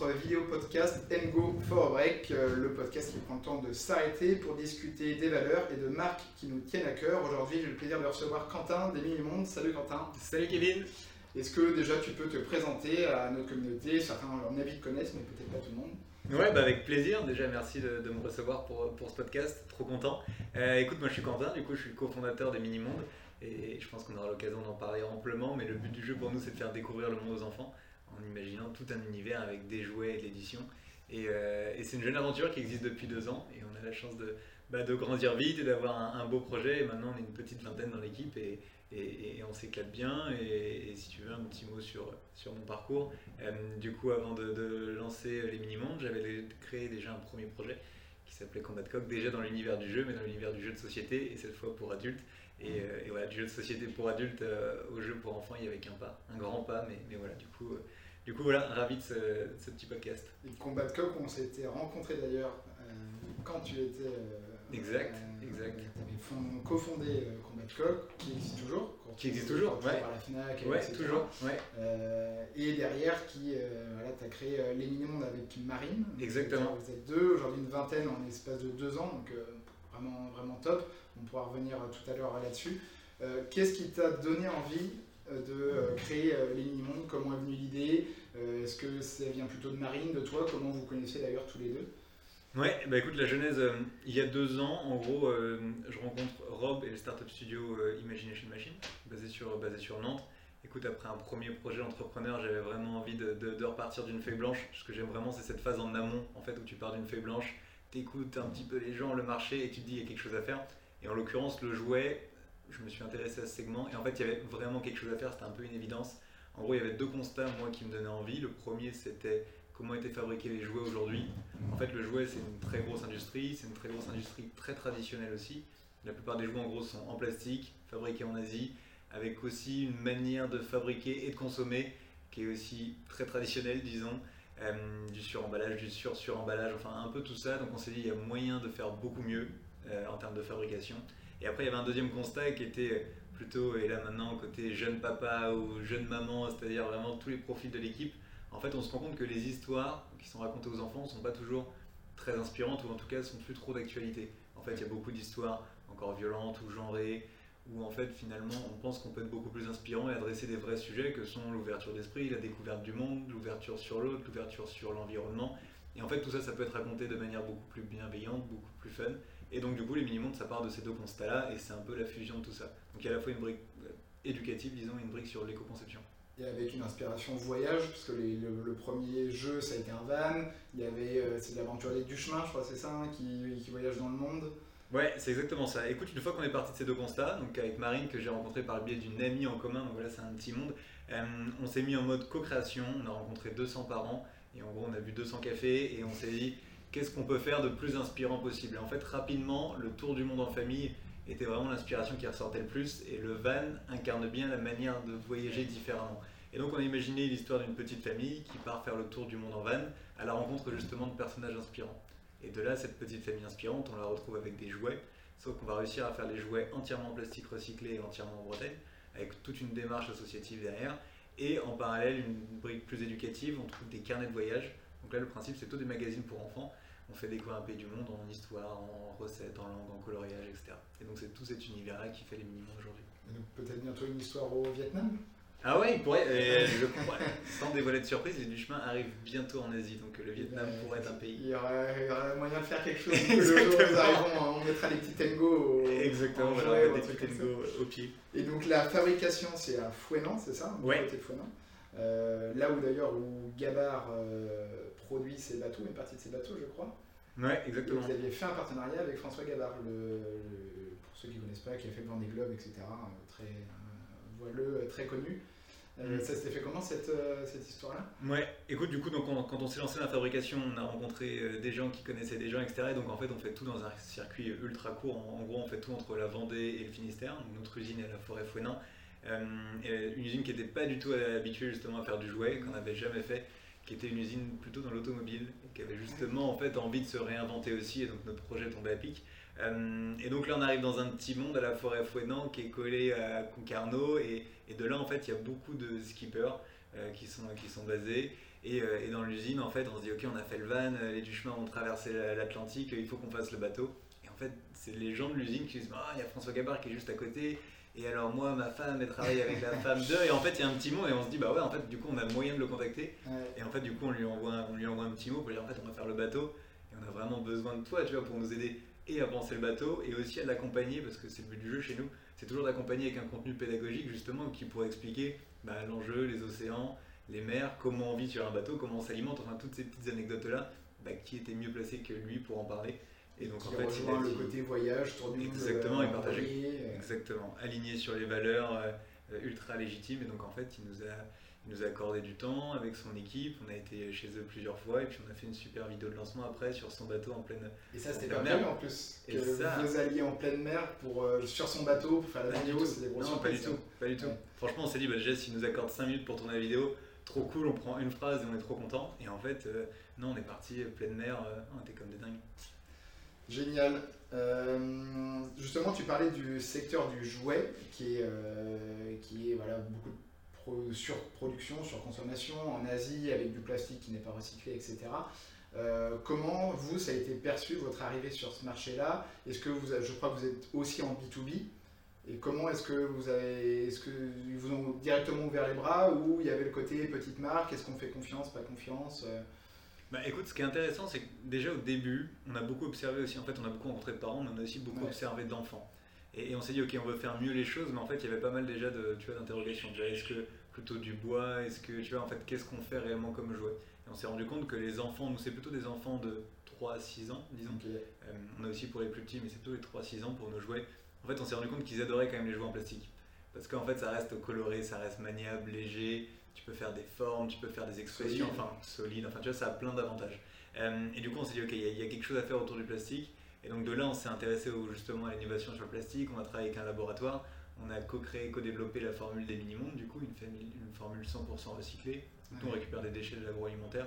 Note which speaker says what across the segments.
Speaker 1: notre vidéo podcast Go for a Break, euh, le podcast qui prend le temps de s'arrêter pour discuter des valeurs et de marques qui nous tiennent à cœur. Aujourd'hui, j'ai le plaisir de recevoir Quentin des Mini-Mondes. Salut Quentin.
Speaker 2: Salut Kevin.
Speaker 1: Est-ce que déjà tu peux te présenter à notre communauté? Certains, à mon avis, te connaissent, mais peut-être pas tout le monde.
Speaker 2: Ouais, bah avec plaisir. Déjà, merci de, me recevoir pour, pour, ce podcast. Trop content. Euh, écoute, moi je suis Quentin, du coup, je suis cofondateur des Mini-Mondes. Et je pense qu'on aura l'occasion d'en parler amplement. Mais le but du jeu pour nous, c'est de faire découvrir le monde aux enfants en imaginant tout un univers avec des jouets et de l'édition. Euh, et, c'est une jeune aventure qui existe depuis deux ans et on a la chance de, bah, de grandir vite et d'avoir un, beau projet. Et maintenant, on est une petite vingtaine dans l'équipe et, et, on s'éclate bien. Et, si tu veux, un petit mot sur, sur mon parcours. Euh, du coup, avant de, lancer les mini-mondes, j'avais créé déjà un premier projet qui s'appelait Combat Coq, déjà dans l'univers du jeu, mais dans l'univers du jeu de société et cette fois pour adultes. Et, euh, voilà, du jeu de société pour adultes au jeu pour enfants, il y avait qu'un pas, un grand pas, mais, mais voilà, du coup. Du coup, voilà, ravi de ce, petit podcast.
Speaker 1: Et Combat Coq, on s'était rencontrés d'ailleurs euh, quand tu étais.
Speaker 2: Euh, exact,
Speaker 1: euh,
Speaker 2: exact. Tu
Speaker 1: avais cofondé Combat Coq, qui existe toujours.
Speaker 2: Qui existe toujours, ouais.
Speaker 1: À la Fnac,
Speaker 2: ouais, toujours, ouais.
Speaker 1: et derrière, qui, voilà, tu as créé Les Mini-Mondes avec Marine.
Speaker 2: Exactement.
Speaker 1: Vous êtes deux, aujourd'hui une vingtaine en espace de deux ans, donc vraiment, vraiment top. On pourra revenir tout à l'heure là-dessus. Qu'est-ce qui t'a donné envie de euh, créer euh, les mini-mondes Comment est venue l'idée Est-ce que ça vient plutôt de Marine, de toi Comment vous connaissez d'ailleurs tous les deux?
Speaker 2: Ouais, bah écoute, la genèse, il y a deux ans, en gros, je rencontre Rob et le startup studio Imagination Machine, basé sur, basé sur Nantes. Écoute, après un premier projet d'entrepreneur, j'avais vraiment envie de, de, repartir d'une feuille blanche. Ce que j'aime vraiment, c'est cette phase en amont, en fait, où tu pars d'une feuille blanche, t'écoutes un petit peu les gens, le marché, et tu te dis, il y a quelque chose à faire. Et en l'occurrence, le jouet, je me suis intéressé à ce segment et en fait il y avait vraiment quelque chose à faire, c'était un peu une évidence. En gros, il y avait deux constats moi qui me donnaient envie. Le premier, c'était comment étaient fabriqués les jouets aujourd'hui. En fait, le jouet, c'est une très grosse industrie, c'est une très grosse industrie très traditionnelle aussi. La plupart des jouets en gros sont en plastique, fabriqués en Asie, avec aussi une manière de fabriquer et de consommer qui est aussi très traditionnelle, disons. Euh, du suremballage, du sur-suremballage, enfin un peu tout ça. Donc on s'est dit il y a moyen de faire beaucoup mieux euh, en termes de fabrication. Et après, il y avait un deuxième constat qui était plutôt, et là maintenant, côté jeune papa ou jeune maman, c'est-à-dire vraiment tous les profils de l'équipe. En fait, on se rend compte que les histoires qui sont racontées aux enfants ne sont pas toujours très inspirantes ou en tout cas sont plus trop d'actualité. En fait, il y a beaucoup d'histoires encore violentes ou genrées où en fait finalement on pense qu'on peut être beaucoup plus inspirant et adresser des vrais sujets que sont l'ouverture d'esprit, la découverte du monde, l'ouverture sur l'autre, l'ouverture sur l'environnement. Et en fait tout ça ça peut être raconté de manière beaucoup plus bienveillante, beaucoup plus fun. Et donc, du coup, les mini-mondes, ça part de ces deux constats-là, et c'est un peu la fusion de tout ça. Donc, il y a à la fois une brique euh, éducative, disons, et une brique sur l'éco-conception.
Speaker 1: Et avec une inspiration voyage, parce que le, premier jeu, ça a été un van. Il y avait, euh, c'est l'aventurier du chemin, je crois, c'est ça, hein, qui, qui, voyage dans le monde.
Speaker 2: Ouais, c'est exactement ça. Écoute, une fois qu'on est parti de ces deux constats, donc avec Marine, que j'ai rencontré par le biais d'une amie en commun, donc voilà, c'est un petit monde, euh, on s'est mis en mode co-création, on a rencontré 200 parents, et en gros, on a bu 200 cafés, et on s'est dit, qu'est-ce qu'on peut faire de plus inspirant possible. Et en fait, rapidement, le tour du monde en famille était vraiment l'inspiration qui ressortait le plus, et le van incarne bien la manière de voyager différemment. Et donc on a imaginé l'histoire d'une petite famille qui part faire le tour du monde en van à la rencontre justement de personnages inspirants. Et de là, cette petite famille inspirante, on la retrouve avec des jouets, sauf qu'on va réussir à faire les jouets entièrement en plastique recyclé et entièrement en Bretagne, avec toute une démarche associative derrière. Et en parallèle, une brique plus éducative, on trouve des carnets de voyage. Donc là, le principe, c'est tout des magazines pour enfants on fait découvrir un pays du monde en histoire, en recettes, en langue, en coloriage, etc. Et donc c'est tout cet univers-là qui fait les minimums aujourd'hui.
Speaker 1: Et donc peut-être bientôt une histoire au Vietnam?
Speaker 2: Ah ouais, il pourrait, je comprends, sans dévoiler de surprise, les du chemin arrivent bientôt en Asie, donc le Vietnam pourrait être un pays.
Speaker 1: Il y, aurait, moyen de faire quelque chose. le jour où nous arrivons, on mettra les petits tango au,
Speaker 2: Exactement, on va des petits tango au pied.
Speaker 1: Et donc la fabrication, c'est à Fouenan, c'est ça?
Speaker 2: Ouais.
Speaker 1: Côté euh, là où d'ailleurs où Gabar euh, produit ses bateaux, une partie de ses bateaux, je crois.
Speaker 2: Ouais, exactement.
Speaker 1: vous aviez fait un partenariat avec François Gabard, le, pour ceux qui ne connaissent pas, qui a fait le Vendée Globe, etc. Très euh, voileux, très connu. Euh, mm. Ça s'était fait comment cette, euh, cette histoire-là?
Speaker 2: Ouais, écoute, du coup, donc, quand on s'est lancé dans la fabrication, on a rencontré des gens qui connaissaient des gens, etc. Et donc en fait, on fait tout dans un circuit ultra court. En, gros, on fait tout entre la Vendée et le Finistère. notre usine est à la forêt Fouenin. une usine qui n'était pas du tout habituée justement à faire du jouet, qu'on n'avait jamais fait qui était une usine plutôt dans l'automobile, qui avait justement en fait envie de se réinventer aussi, et donc notre projet tombait à pic. Euh, et donc là, on arrive dans un petit monde à la forêt Fouenan qui est collé à Concarneau, et, de là, en fait, il y a beaucoup de skippers euh, qui, sont, qui sont basés. Et, dans l'usine, en fait, on se dit, ok, on a fait le van, les du chemin ont traversé l'Atlantique, il faut qu'on fasse le bateau. Et en fait, c'est les gens de l'usine qui disent, ah, il y a François Gabard qui est juste à côté, et alors moi, ma femme, elle travaille avec la femme d'eux, et en fait il y a un petit mot, et on se dit, bah ouais, en fait du coup on a moyen de le contacter, et en fait du coup on lui, envoie un, on lui envoie un petit mot pour dire, en fait on va faire le bateau, et on a vraiment besoin de toi, tu vois, pour nous aider et à penser le bateau, et aussi à l'accompagner, parce que c'est le but du jeu chez nous, c'est toujours d'accompagner avec un contenu pédagogique justement qui pourrait expliquer bah, l'enjeu, les océans, les mers, comment on vit sur un bateau, comment on s'alimente, enfin toutes ces petites anecdotes-là, bah, qui était mieux placé que lui pour en parler.
Speaker 1: Et donc en fait, il le côté voyage, tournure,
Speaker 2: exactement, et partagé, euh. exactement, aligné sur les valeurs euh, ultra légitimes. Et donc en fait, il nous a il nous a accordé du temps avec son équipe, on a été chez eux plusieurs fois et puis on a fait une super vidéo de lancement après sur son bateau en pleine
Speaker 1: Et ça c'était pas mal en plus, que vous alliez en pleine mer pour, euh, sur son bateau pour faire la vidéo, c'est des
Speaker 2: Non, pas du tout, pas du tout. Franchement on s'est dit, bah, déjà s'il nous accorde 5 minutes pour tourner la vidéo, trop cool, on prend une phrase et on est trop content. Et en fait, non, on est parti pleine mer, on était comme des dingues.
Speaker 1: Génial. Euh, justement, tu parlais du secteur du jouet qui est, euh, qui est voilà, beaucoup de surproduction, surconsommation en Asie avec du plastique qui n'est pas recyclé, etc. Euh, comment vous, ça a été perçu votre arrivée sur ce marché-là? Est-ce que vous, je crois que vous êtes aussi en B2B et comment est-ce que vous avez, est-ce que vous ont directement ouvert les bras ou il y avait le côté petite marque? Est-ce qu'on fait confiance, pas confiance
Speaker 2: bah écoute, ce qui est intéressant, c'est que déjà au début, on a beaucoup observé aussi, en fait, on a beaucoup rencontré de parents, mais on a aussi beaucoup observé d'enfants. Et, on s'est dit, ok, on veut faire mieux les choses, mais en fait, il y avait pas mal déjà de, tu vois, d'interrogations. Est-ce que plutôt du bois? Est-ce que, tu vois, en fait, qu'est-ce qu'on fait réellement comme jouet? Et on s'est rendu compte que les enfants, nous, c'est plutôt des enfants de 3 à 6 ans, disons. Euh, on a aussi pour les plus petits, mais c'est plutôt les 3 à 6 ans pour nos jouets. En fait, on s'est rendu compte qu'ils adoraient quand même les jouets en plastique. Parce qu'en fait, ça reste coloré, ça reste maniable, léger, tu peux faire des formes, tu peux faire des expressions, enfin solide, enfin tu vois, ça a plein d'avantages. Euh, et du coup, on s'est dit, ok, il y, a quelque chose à faire autour du plastique. Et donc de là, on s'est intéressé justement à l'innovation sur le plastique. On a travaillé avec un laboratoire. On a co-créé, co-développé la formule des mini-mondes, du coup, une, une formule 100% recyclée. on récupère des déchets de l'agroalimentaire,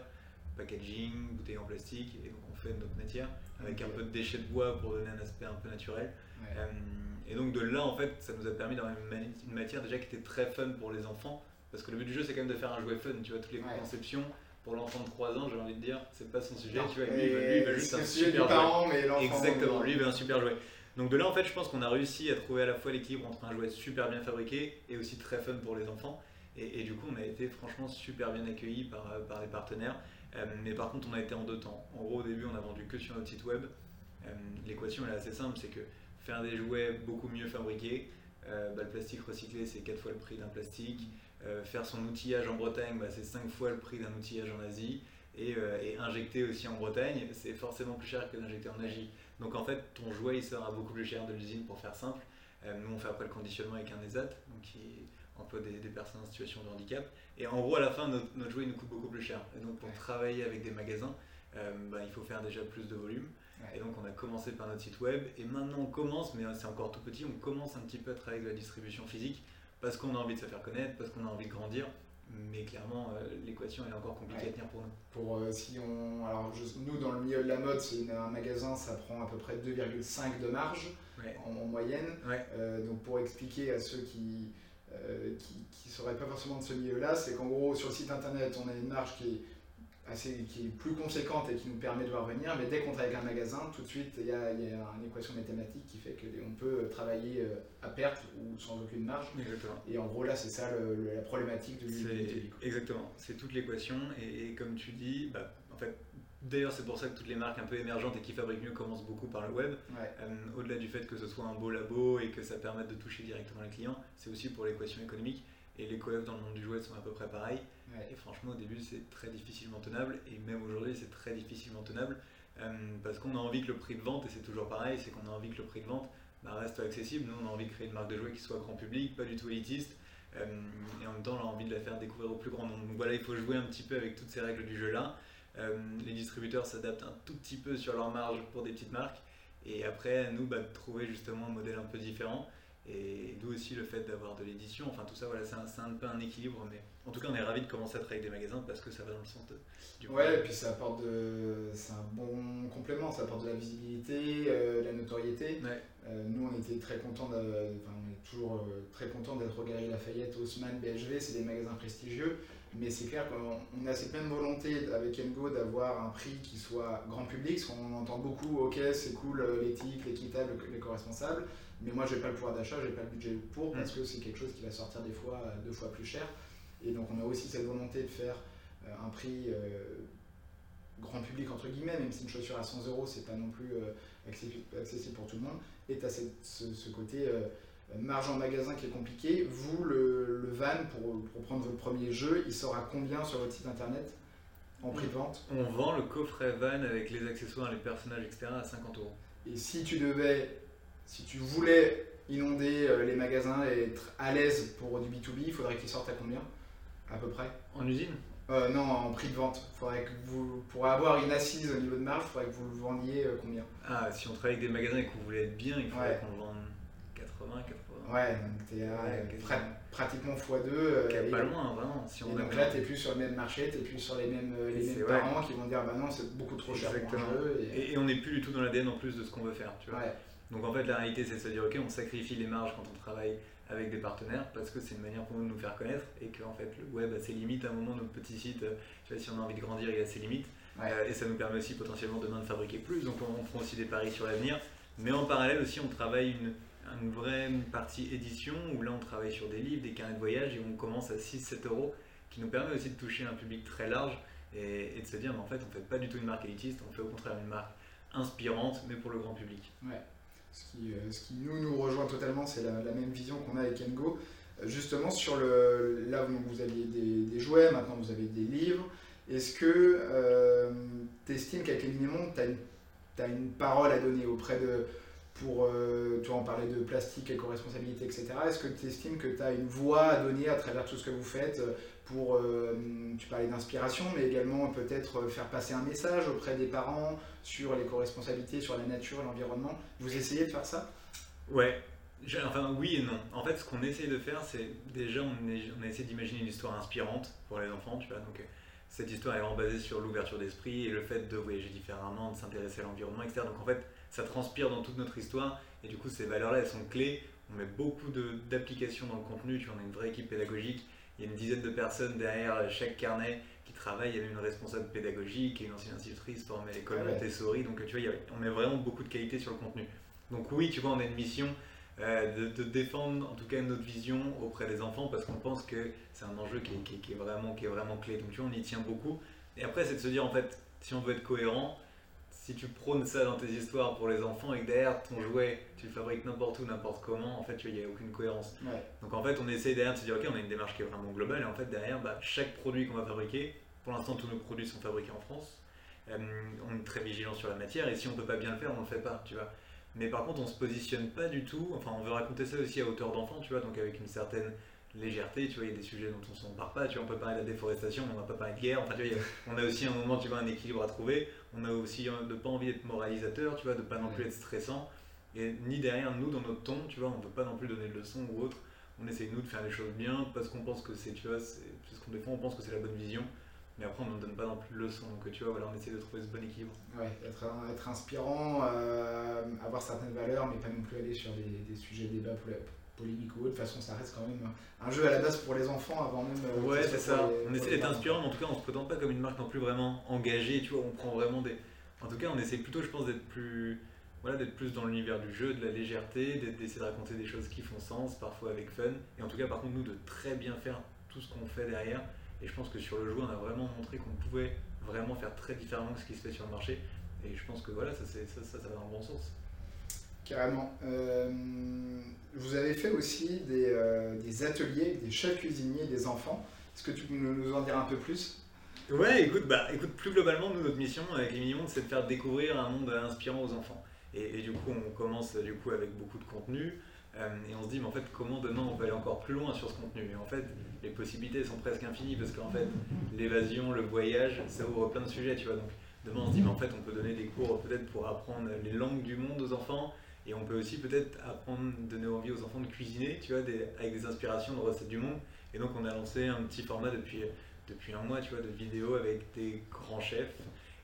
Speaker 2: packaging, bouteilles en plastique, et donc on fait notre matière avec un peu de déchets de bois pour donner un aspect un peu naturel. Euh, et donc de là, en fait, ça nous a permis d'avoir une, matière déjà qui était très fun pour les enfants, parce que le but du jeu, c'est quand même de faire un jouet fun, tu vois, toutes les conceptions pour l'enfant de 3 ans, j'ai envie de dire, c'est pas son sujet, tu vois, lui, il veut juste un super jouet. Exactement, lui il veut un super jouet. Donc de là, en fait, je pense qu'on a réussi à trouver à la fois l'équilibre entre un jouet super bien fabriqué et aussi très fun pour les enfants. Et, du coup, on a été franchement super bien accueillis par, euh, par les partenaires. Euh, mais par contre, on a été en deux temps. En gros, au début, on a vendu que sur notre site web. Euh, l'équation, elle est assez simple, c'est que faire des jouets beaucoup mieux fabriqués, bah, le plastique recyclé, c'est 4 fois le prix d'un plastique. Euh, faire son outillage en Bretagne, bah, c'est 5 fois le prix d'un outillage en Asie. Euh, et, injecter aussi en Bretagne, c'est forcément plus cher que d'injecter en Asie. Donc en fait, ton jouet il sera beaucoup plus cher de l'usine pour faire simple. Euh, nous, on fait après le conditionnement avec un ESAT, donc qui emploie des, personnes en situation de handicap. Et en gros, à la fin, notre, jouet il nous coûte beaucoup plus cher. Et donc pour travailler avec des magasins, bah, il faut faire déjà plus de volume. Et donc on a commencé par notre site web et maintenant on commence, mais c'est encore tout petit, on commence un petit peu à travailler avec la distribution physique parce qu'on a envie de se faire connaître, parce qu'on a envie de grandir. Mais clairement, euh, l'équation est encore compliquée à tenir pour nous.
Speaker 1: Pour, euh, si on, alors, nous, dans le milieu de la mode, c'est un magasin, ça prend à peu près 2,5 de marge en, moyenne. Euh, donc pour expliquer à ceux qui qui ne seraient pas forcément de ce milieu-là, c'est qu'en gros, sur le site internet, on a une marge qui est assez, qui est plus conséquente et qui nous permet de voir venir, mais dès qu'on travaille avec un magasin, tout de suite, il y a, une équation mathématique qui fait qu'on peut travailler euh, à perte ou sans aucune marge.
Speaker 2: Exactement.
Speaker 1: Et en gros, là, c'est ça la problématique de l'unité.
Speaker 2: Exactement, c'est toute l'équation. Et, comme tu dis, bah, en fait, D'ailleurs, c'est pour ça que toutes les marques un peu émergentes et qui fabriquent mieux commencent beaucoup par le web. Euh, au-delà du fait que ce soit un beau labo et que ça permette de toucher directement les clients, c'est aussi pour l'équation économique. Et les coefs dans le monde du jouet sont à peu près pareils. Et franchement, au début, c'est très difficilement tenable. Et même aujourd'hui, c'est très difficilement tenable. Euh, parce qu'on a envie que le prix de vente, et c'est toujours pareil, c'est qu'on a envie que le prix de vente bah, reste accessible. Nous, on a envie de créer une marque de jouets qui soit grand public, pas du tout élitiste. Euh, et en même temps, on a envie de la faire découvrir au plus grand nombre. Donc voilà, il faut jouer un petit peu avec toutes ces règles du jeu-là. Euh, les distributeurs s'adaptent un tout petit peu sur leur marge pour des petites marques. Et après, nous, bah, de trouver justement un modèle un peu différent. Et d'où aussi le fait d'avoir de l'édition. Enfin, tout ça, voilà, c'est un, un, peu un équilibre. Mais en tout cas, on est ravis de commencer à travailler avec des magasins parce que ça va dans le sens
Speaker 1: du Ouais, et puis ça apporte de. C'est un bon complément, ça apporte de la visibilité, euh, de la notoriété. Euh, nous, on était très contents, de... enfin, on est toujours euh, très contents d'être au Galerie Lafayette, Haussmann, BHV, c'est des magasins prestigieux. Mais c'est clair qu'on a cette même volonté avec Engo d'avoir un prix qui soit grand public, parce qu'on entend beaucoup, ok, c'est cool l'éthique, l'équitable, l'éco-responsable, mais moi j'ai pas le pouvoir d'achat, j'ai pas le budget pour, mm. parce que c'est quelque chose qui va sortir des fois deux fois plus cher. Et donc on a aussi cette volonté de faire un prix grand public entre guillemets, même si une chaussure à 100 euros, c'est pas non plus accessible pour tout le monde. Et tu as ce, côté euh, marge en magasin qui est compliqué. Vous, le, van, pour, pour, prendre votre premier jeu, il sort à combien sur votre site internet en prix de vente?
Speaker 2: On vend le coffret van avec les accessoires, les personnages, etc. à 50 euros.
Speaker 1: Et si tu devais, si tu voulais inonder euh, les magasins et être à l'aise pour du B2B, il faudrait qu'il sorte à combien À peu près?
Speaker 2: En usine?
Speaker 1: Euh, non, en prix de vente. Faudrait que vous, pour avoir une assise au niveau de marge, il faudrait que vous le vendiez euh, combien?
Speaker 2: Ah, si on travaille avec des magasins et qu'on voulait être bien, il faudrait qu'on le vende 80, 80.
Speaker 1: Ouais, donc t'es à pratiquement x2. Euh,
Speaker 2: pas loin, vraiment.
Speaker 1: Si on et donc là, t'es plus sur le même marché, t'es plus sur les mêmes, les mêmes parents qui vont dire bah non, c'est beaucoup trop cher pour un jeu.
Speaker 2: Et... on n'est plus du tout dans l'ADN en plus de ce qu'on veut faire. Tu vois. Donc en fait, la réalité, c'est de se dire ok, on sacrifie les marges quand on travaille avec des partenaires parce que c'est une manière pour nous de nous faire connaître et que en fait le web a ses limites à un moment notre petit site euh, tu vois, si on a envie de grandir il a ses limites euh, et ça nous permet aussi potentiellement demain de fabriquer plus donc on, fera aussi des paris sur l'avenir mais en parallèle aussi on travaille une, une vraie partie édition où là on travaille sur des livres, des carnets de voyage et on commence à 6-7 euros qui nous permet aussi de toucher un public très large et, de se dire mais en fait on fait pas du tout une marque élitiste on fait au contraire une marque inspirante mais pour le grand public.
Speaker 1: Ouais. Ce qui, euh, ce qui nous, nous rejoint totalement, c'est la, même vision qu'on a avec Engo. Euh, justement, sur le, là, vous aviez des, jouets, maintenant vous avez des livres. Est-ce que euh, tu estimes qu'avec minimums, tu as, une parole à donner auprès de. Pour, tu en parler de plastique, éco-responsabilité, etc. Est-ce que tu estimes que tu as une voix à donner à travers tout ce que vous faites pour, tu parlais d'inspiration, mais également peut-être faire passer un message auprès des parents, sur l'éco-responsabilité, sur la nature l'environnement. Vous essayez de faire ça?
Speaker 2: Ouais. Enfin, oui et non. En fait, ce qu'on essaye de faire, c'est déjà, on, a essayé d'imaginer une histoire inspirante pour les enfants. Donc, euh, cette histoire est vraiment basée sur l'ouverture d'esprit et le fait de voyager différemment, de s'intéresser à l'environnement, etc. Donc, en fait, ça transpire dans toute notre histoire et du coup, ces valeurs-là, elles sont clés. On met beaucoup d'applications dans le contenu, on a une vraie équipe pédagogique. Il y a une dizaine de personnes derrière chaque carnet travail, il y avait une responsable pédagogique et une ancienne institutrice formée à l'école Montessori. Donc, tu vois, on met vraiment beaucoup de qualité sur le contenu. Donc, oui, tu vois, on a une mission euh, de, défendre en tout cas notre vision auprès des enfants parce qu'on pense que c'est un enjeu qui est, vraiment, qui est vraiment clé. Donc, tu vois, on y tient beaucoup. Et après, c'est de se dire, en fait, si on veut être cohérent, si tu prônes ça dans tes histoires pour les enfants et que derrière ton jouet, tu le fabriques n'importe où, n'importe comment, en fait, il n'y a aucune cohérence. Donc en fait, on essaie derrière de se dire, ok, on a une démarche qui est vraiment globale, et en fait, derrière, bah, chaque produit qu'on va fabriquer, pour l'instant, tous nos produits sont fabriqués en France. Euh, on est très vigilant sur la matière et si on ne peut pas bien le faire, on ne le fait pas, tu vois. Mais par contre, on se positionne pas du tout. Enfin, on veut raconter ça aussi à hauteur d'enfant, tu vois, donc avec une certaine légèreté, tu vois, il y a des sujets dont on s'en parle pas, tu vois, on peut parler de la déforestation, mais on va pas parler de guerre, enfin, tu vois, on a aussi un moment, tu vois, un équilibre à trouver, on a aussi de pas envie d'être moralisateur, tu vois, de pas non plus être stressant, et ni derrière nous, dans notre ton, tu vois, on veut pas non plus donner de leçons ou autre, on essaie nous de faire les choses bien, parce qu'on pense que c'est, tu vois, c'est ce qu'on défend, on pense que c'est la bonne vision, mais après, on ne donne pas non plus de leçons. Donc, tu vois, voilà, on essaie de trouver ce bon équilibre.
Speaker 1: Ouais, être, être inspirant, euh, avoir certaines valeurs, mais pas non plus aller sur des, des sujets débat polémiques ou autres. De toute façon, ça reste quand même un jeu à la base pour les enfants avant même.
Speaker 2: Euh, ouais, c'est ça. on essaie d'être inspirant, mais en tout cas, on se présente pas comme une marque non plus vraiment engagée. Tu vois, on prend vraiment des. En tout cas, on essaie plutôt, je pense, d'être plus. Voilà, d'être plus dans l'univers du jeu, de la légèreté, d'essayer de raconter des choses qui font sens, parfois avec fun. Et en tout cas, par contre, nous, de très bien faire tout ce qu'on fait derrière et je pense que sur le jeu, on a vraiment montré qu'on pouvait vraiment faire très différemment que ce qui se fait sur le marché. Et je pense que voilà, ça, ça, ça, ça va en bon sens.
Speaker 1: Carrément. Euh, vous avez fait aussi des, euh, des, ateliers, des chefs cuisiniers, des enfants. Est-ce que tu peux nous en dire un peu plus?
Speaker 2: Ouais, écoute, bah, écoute, plus globalement, nous, notre mission avec les Millions, c'est de faire découvrir un monde inspirant aux enfants. Et, et, du coup, on commence du coup avec beaucoup de contenu. Euh, et on se dit, mais en fait, comment demain on peut aller encore plus loin sur ce contenu? Et en fait, les possibilités sont presque infinies parce qu'en fait, l'évasion, le voyage, ça ouvre plein de sujets, tu vois. Donc, demain on se dit, mais en fait, on peut donner des cours peut-être pour apprendre les langues du monde aux enfants. Et on peut aussi peut-être apprendre, donner envie aux enfants de cuisiner, tu vois, avec des inspirations de recettes du monde. Et donc, on a lancé un petit format depuis, depuis un mois, tu vois, de vidéos avec des grands chefs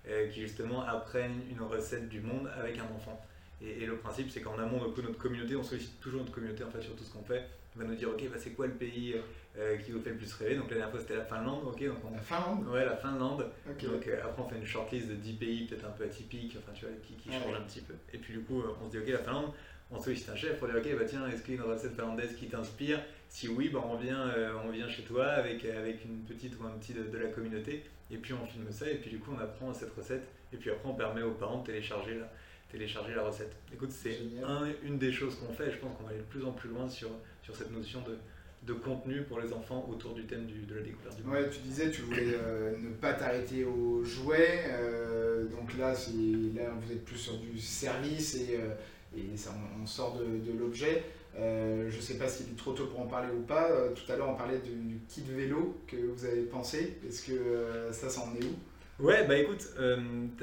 Speaker 2: euh, qui justement apprennent une recette du monde avec un enfant. Et, le principe, c'est qu'en amont notre communauté, on sollicite toujours notre communauté en fait sur tout ce qu'on fait. On va nous dire, ok, bah, c'est quoi le pays euh, qui vous fait le plus rêver Donc la dernière fois, c'était la Finlande. ok donc
Speaker 1: La Finlande?
Speaker 2: Ouais, la Finlande. Donc euh, après, on fait une shortlist de 10 pays, peut-être un peu atypiques, enfin, tu vois, qui, qui changent un petit peu. Et puis du coup, on se dit, ok, la Finlande, on sollicite un chef pour dire, ok, bah tiens, est-ce qu'il y a une recette finlandaise qui t'inspire? Si oui, bah, on, vient, euh, on vient chez toi avec, avec une petite ou un petit de, de la communauté. Et puis on filme ça, et puis du coup, on apprend cette recette. Et puis après, on permet aux parents de télécharger la télécharger la recette. Écoute, c'est une des choses qu'on fait, et je pense qu'on va aller de plus en plus loin sur, sur cette notion de, de contenu pour les enfants autour du thème du, de la découverte du
Speaker 1: monde. Ouais, tu disais, tu voulais euh, ne pas t'arrêter aux jouets, euh, donc là, là, vous êtes plus sur du service et, euh, et ça, on, sort de, de l'objet. je ne sais pas s'il est trop tôt pour en parler ou pas. tout à l'heure, on parlait du kit vélo que vous avez pensé. Est-ce que ça, ça en est où?
Speaker 2: Ouais, bah écoute,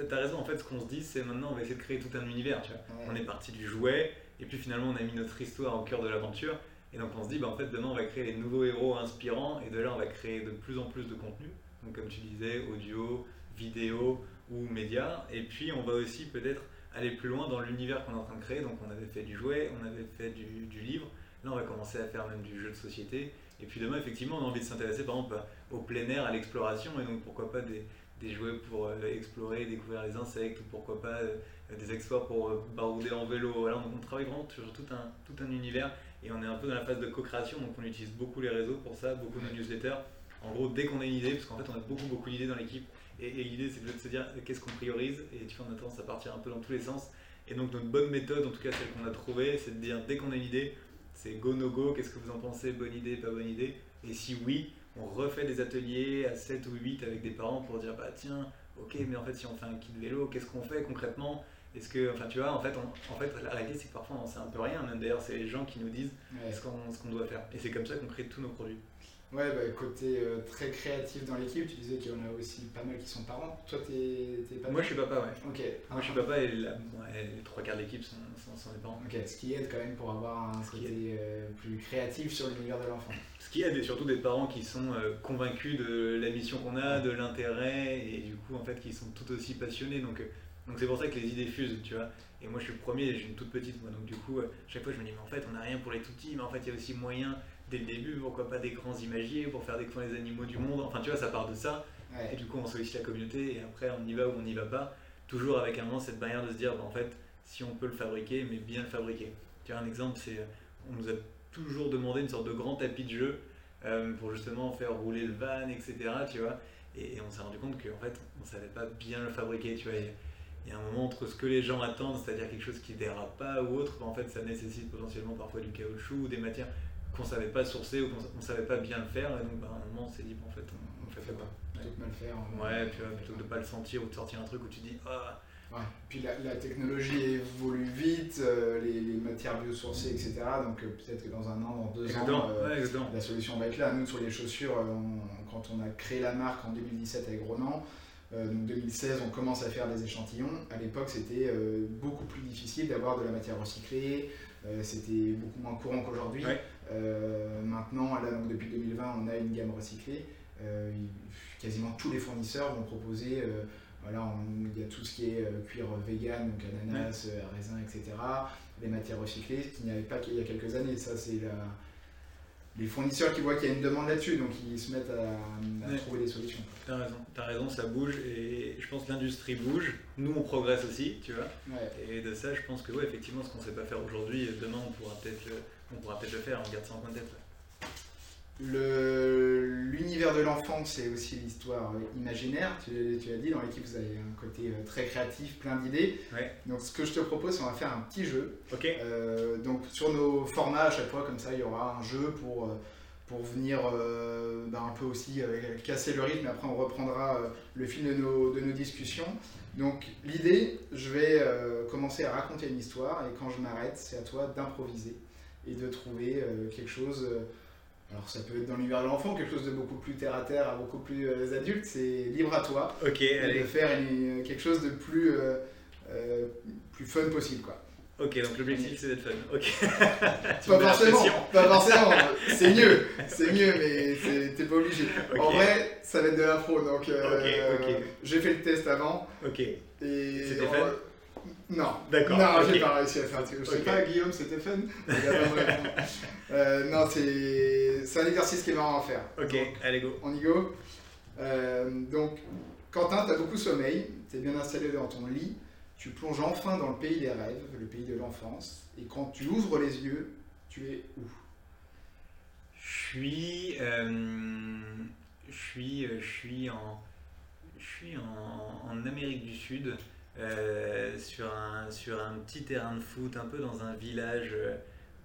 Speaker 2: t'as raison, en fait, ce qu'on se dit, c'est maintenant, on va essayer de créer tout un univers, tu vois. On est parti du jouet, et puis finalement, on a mis notre histoire au cœur de l'aventure, et donc on se dit, bah en fait, demain, on va créer les nouveaux héros inspirants, et de là, on va créer de plus en plus de contenu, donc comme tu disais, audio, vidéo ou médias, et puis on va aussi peut-être aller plus loin dans l'univers qu'on est en train de créer, donc on avait fait du jouet, on avait fait du, livre, là, on va commencer à faire même du jeu de société, et puis demain, effectivement, on a envie de s'intéresser, par exemple, au plein air, à l'exploration, et donc pourquoi pas des jouets pour euh, explorer, découvrir les insectes, ou pourquoi pas euh, des exploits pour euh, barouder en vélo. Voilà, on travaille vraiment sur tout un, tout un univers et on est un peu dans la phase de co-création, donc on utilise beaucoup les réseaux pour ça, beaucoup nos newsletters. En gros, dès qu'on a une idée, parce qu'en fait on a beaucoup beaucoup d'idées dans l'équipe, et, l'idée c'est de se dire qu'est-ce qu'on priorise, et tu vois, on a tendance à partir un peu dans tous les sens. Et donc notre bonne méthode, en tout cas celle qu'on a trouvée, c'est de dire dès qu'on a une idée, c'est go no go, qu'est-ce que vous en pensez, bonne idée, pas bonne idée, et si oui, on refait des ateliers à 7 ou 8 avec des parents pour dire bah tiens, ok, mais en fait, si on fait un kit vélo, qu'est-ce qu'on fait concrètement? Est-ce que, enfin, tu vois, en fait, en fait, la réalité, c'est que parfois, on sait un peu rien. Même d'ailleurs, c'est les gens qui nous disent ce qu'on doit faire. Et c'est comme ça qu'on crée tous nos produits.
Speaker 1: Ouais, bah, côté euh, très créatif dans l'équipe, tu disais qu'il y en a aussi pas mal qui sont parents. Toi, t'es
Speaker 2: papa Moi, je suis papa, ouais.
Speaker 1: Ok.
Speaker 2: Moi, je suis papa et les trois quarts de l'équipe sont, sont, des parents.
Speaker 1: Ok, ce qui aide quand même pour avoir un côté euh, plus créatif sur l'univers de l'enfant.
Speaker 2: Ce qui aide, et surtout des parents qui sont euh, convaincus de la mission qu'on a, de l'intérêt, et du coup, en fait, qui sont tout aussi passionnés. Donc, donc c'est pour ça que les idées fusent, tu vois. Et moi, je suis le premier, j'ai une toute petite, moi. Donc, du coup, chaque fois, je me dis, mais en fait, on n'a rien pour les tout petits, mais en fait, il y a aussi moyen dès le début, pourquoi pas des grands imagiers pour faire découvrir les animaux du monde. Enfin, tu vois, ça part de ça. Et du coup, on sollicite la communauté et après, on y va ou on n'y va pas. Toujours avec un moment cette barrière de se dire, bah, en fait, si on peut le fabriquer, mais bien le fabriquer. Tu vois, un exemple, c'est on nous a toujours demandé une sorte de grand tapis de jeu euh, pour justement faire rouler le van, etc. Tu vois, et, on s'est rendu compte qu'en fait, on ne savait pas bien le fabriquer. Tu vois, il y a un moment entre ce que les gens attendent, c'est-à-dire quelque chose qui dérape pas ou autre, bah, en fait, ça nécessite potentiellement parfois du caoutchouc ou des matières qu'on savait pas sourcer ou qu'on savait pas bien le faire. Et donc, bah, à un moment, on s'est dit, bon, en fait, on, fait pas.
Speaker 1: Plutôt que mal faire.
Speaker 2: Ouais, puis plutôt que de pas le sentir ou de sortir un truc où tu dis, ah.
Speaker 1: Ouais. Puis la, la, technologie évolue vite, euh, les, les, matières biosourcées, etc. Donc euh, peut-être que dans un an, dans deux ans,
Speaker 2: euh,
Speaker 1: la solution va être là. Nous, sur les chaussures, quand on a créé la marque en 2017 avec Ronan, donc 2016, on commence à faire des échantillons. À l'époque, c'était beaucoup plus difficile d'avoir de la matière recyclée. c'était beaucoup moins courant qu'aujourd'hui. Euh, maintenant, là, donc, depuis 2020, on a une gamme recyclée. Euh, quasiment tous les fournisseurs vont proposer euh, voilà, il y a tout ce qui est cuir vegan, donc ananas, raisin, etc. Des matières recyclées, ce qu'il n'y avait pas il y a quelques années. Ça, c'est la... les fournisseurs qui voient qu'il y a une demande là-dessus, donc ils se mettent à, trouver des solutions.
Speaker 2: Tu as raison, as raison, ça bouge et je pense que l'industrie bouge. Nous, on progresse aussi, tu vois. Et de ça, je pense que, ouais, effectivement, ce qu'on ne sait pas faire aujourd'hui, demain, on pourra peut-être on pourra peut-être le faire, on garde ça en coin de tête.
Speaker 1: L'univers de l'enfant, c'est aussi l'histoire imaginaire. Tu, tu l'as dit, dans l'équipe, vous avez un côté euh, très créatif, plein d'idées. Donc, ce que je te propose, c'est qu'on va faire un petit jeu. Euh, donc, sur nos formats, à chaque fois, comme ça, il y aura un jeu pour, euh, pour venir ben, un peu aussi casser le rythme. Après, on reprendra le fil de nos, de nos discussions. Donc, l'idée, je vais commencer à raconter une histoire et quand je m'arrête, c'est à toi d'improviser et de trouver euh, quelque chose. Euh, alors ça peut être dans l'univers de l'enfant, quelque chose de beaucoup plus terre à terre, beaucoup plus euh, adulte, c'est libre à toi.
Speaker 2: Allez.
Speaker 1: De faire quelque chose de plus, plus fun possible quoi.
Speaker 2: Ok, donc l'objectif c'est d'être fun. Ok.
Speaker 1: pas forcément, pas forcément. C'est mieux, c'est mieux, mais t'es pas obligé. En vrai, ça va être de l'impro, donc j'ai fait le test avant.
Speaker 2: Ok. C'était fun?
Speaker 1: Non.
Speaker 2: D'accord.
Speaker 1: Non, j'ai pas réussi à faire. Je sais
Speaker 2: Ok.
Speaker 1: pas, Guillaume, c'était fun. Euh, non, c'est un exercice qui est marrant à faire.
Speaker 2: Ok,
Speaker 1: Donc,
Speaker 2: allez go.
Speaker 1: on y go. Euh, donc, Quentin, tu as beaucoup sommeil, tu es bien installé dans ton lit, tu plonges enfin dans le pays des rêves, le pays de l'enfance, et quand tu ouvres les yeux, tu es où?
Speaker 2: Je suis, euh, je suis, je suis en, je suis en, en Amérique du Sud, euh, sur un, sur un petit terrain de foot, un peu dans un village. euh,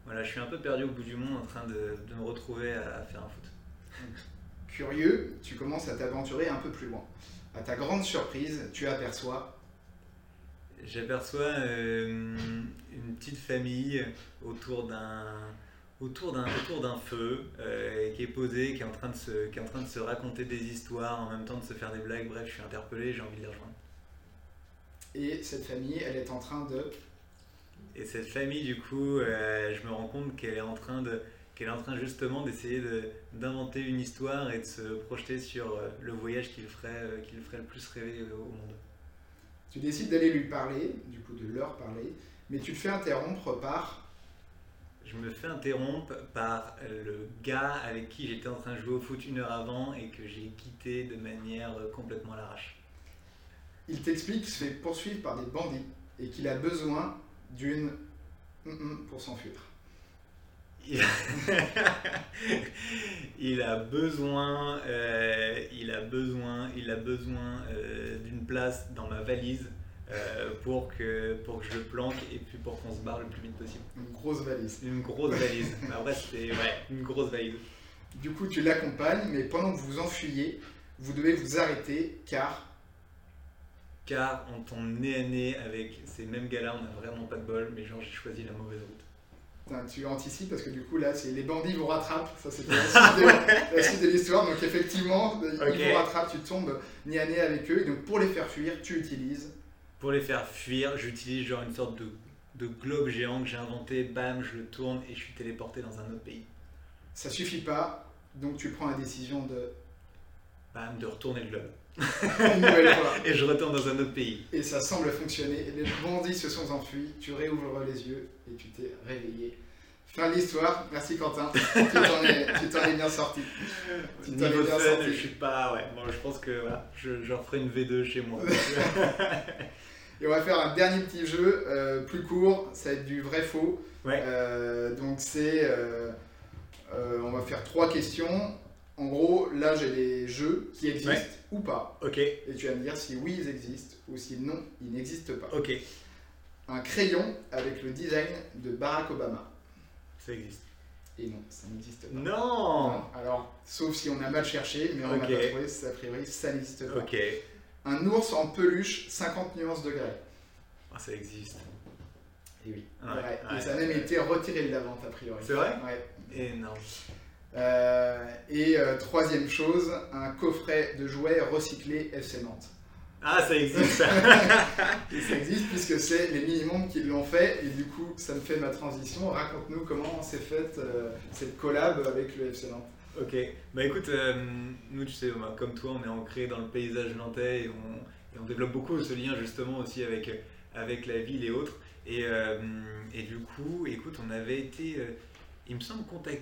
Speaker 2: voilà, je suis un peu perdu au bout du monde, en train de, de me retrouver à, à faire un foot.
Speaker 1: Curieux, tu commences à t'aventurer un peu plus loin. À ta grande surprise, tu aperçois
Speaker 2: J'aperçois euh, une petite famille autour d'un autour d'un autour d'un feu euh, qui est posé, qui est en train de se qui est en train de se raconter des histoires en même temps de se faire des blagues. Bref, je suis interpellé, j'ai envie de les rejoindre.
Speaker 1: Et cette famille, elle est en train de
Speaker 2: Et cette famille, du coup, euh, je me rends compte qu'elle est en train de qu'elle est en train justement d'essayer de- d'inventer une histoire et de se projeter sur euh, le voyage qui le ferait euh, qui le ferait le plus rêver au monde.
Speaker 1: Tu décides d'aller lui parler, du coup de leur parler, mais tu te fais interrompre par
Speaker 2: Je me fais interrompre par le gars avec qui j'étais en train de jouer au foot une heure avant et que j'ai quitté de manière complètement à l'arrache.
Speaker 1: Il t'explique qu'il se fait poursuivre par des bandits et qu'il a besoin d'une hum-hum pour s'enfuir.
Speaker 2: Il, il a besoin, euh, il a besoin, il a besoin euh, d'une place dans ma valise euh, pour que pour que je le planque et puis pour qu'on se barre le plus vite possible.
Speaker 1: Une grosse valise.
Speaker 2: Une grosse valise. Après c'était ouais, une grosse valise.
Speaker 1: Du coup, tu l'accompagnes, mais pendant que vous vous enfuyez, vous devez vous arrêter car
Speaker 2: Car on tombe nez à nez avec ces mêmes gars-là, on n'a vraiment pas de bol, mais genre j'ai choisi la mauvaise route.
Speaker 1: Putain, tu anticipes parce que du coup là, c'est les bandits vous rattrapent. Ça, c'était la suite de- la suite de l'histoire. Donc effectivement, ils vous rattrapent, tu tombes nez à nez avec eux. Et donc pour les faire fuir, tu utilises.
Speaker 2: Pour les faire fuir, j'utilise genre une sorte de, de globe géant que j'ai inventé, bam, je le tourne et je suis téléporté dans un autre pays.
Speaker 1: Ça suffit pas, donc tu prends la décision de
Speaker 2: Bam, de retourner le globe.
Speaker 1: Une nouvelle fois.
Speaker 2: Et je retourne dans un autre pays.
Speaker 1: Et ça semble fonctionner. Les bandits se sont enfuis, tu réouvres les yeux et tu t'es réveillé. Fin de l'histoire, merci Quentin. tu t'en es, bien sorti. Tu t'en es bien
Speaker 2: fun,
Speaker 1: sorti.
Speaker 2: je suis pas. Ouais, bon, je pense que voilà, je, je referai une V2 chez moi.
Speaker 1: Et on va faire un dernier petit jeu, euh, plus court, ça va être du vrai faux.
Speaker 2: Ouais.
Speaker 1: Euh, donc c'est, euh, euh, on va faire trois questions. En gros, là j'ai des jeux qui existent
Speaker 2: Ouais.
Speaker 1: Ou pas.
Speaker 2: ok,
Speaker 1: Et tu vas me dire si oui ils existent ou si non ils n'existent pas.
Speaker 2: ok,
Speaker 1: Un crayon avec le design de Barack Obama.
Speaker 2: ça existe.
Speaker 1: Et non, ça n'existe pas.
Speaker 2: Non
Speaker 1: Alors, sauf si on a mal cherché, mais on n'a
Speaker 2: Ok.
Speaker 1: pas trouvé, a priori ça n'existe pas.
Speaker 2: Ok,
Speaker 1: Un ours en peluche, 50 nuances degrés.
Speaker 2: Ah, ça existe.
Speaker 1: Et oui.
Speaker 2: Ouais,
Speaker 1: Ouais,
Speaker 2: ouais.
Speaker 1: et ça a même été retiré de la vente a priori.
Speaker 2: C'est vrai?
Speaker 1: Ouais.
Speaker 2: Énorme.
Speaker 1: Euh, et euh, troisième chose, un coffret de jouets recyclés FC Nantes.
Speaker 2: Ah, ça existe ça
Speaker 1: Et ça existe puisque c'est les minimums qui l'ont fait. Et du coup, ça me fait ma transition. Raconte-nous comment s'est faite euh, cette collab avec le FC Nantes.
Speaker 2: Ok, bah écoute, euh, nous tu sais, bah, comme toi, on est ancré dans le paysage nantais et on, et on développe beaucoup ce lien justement aussi avec, avec la ville et autres. Et, euh, et du coup, écoute, on avait été, il me semble, contacté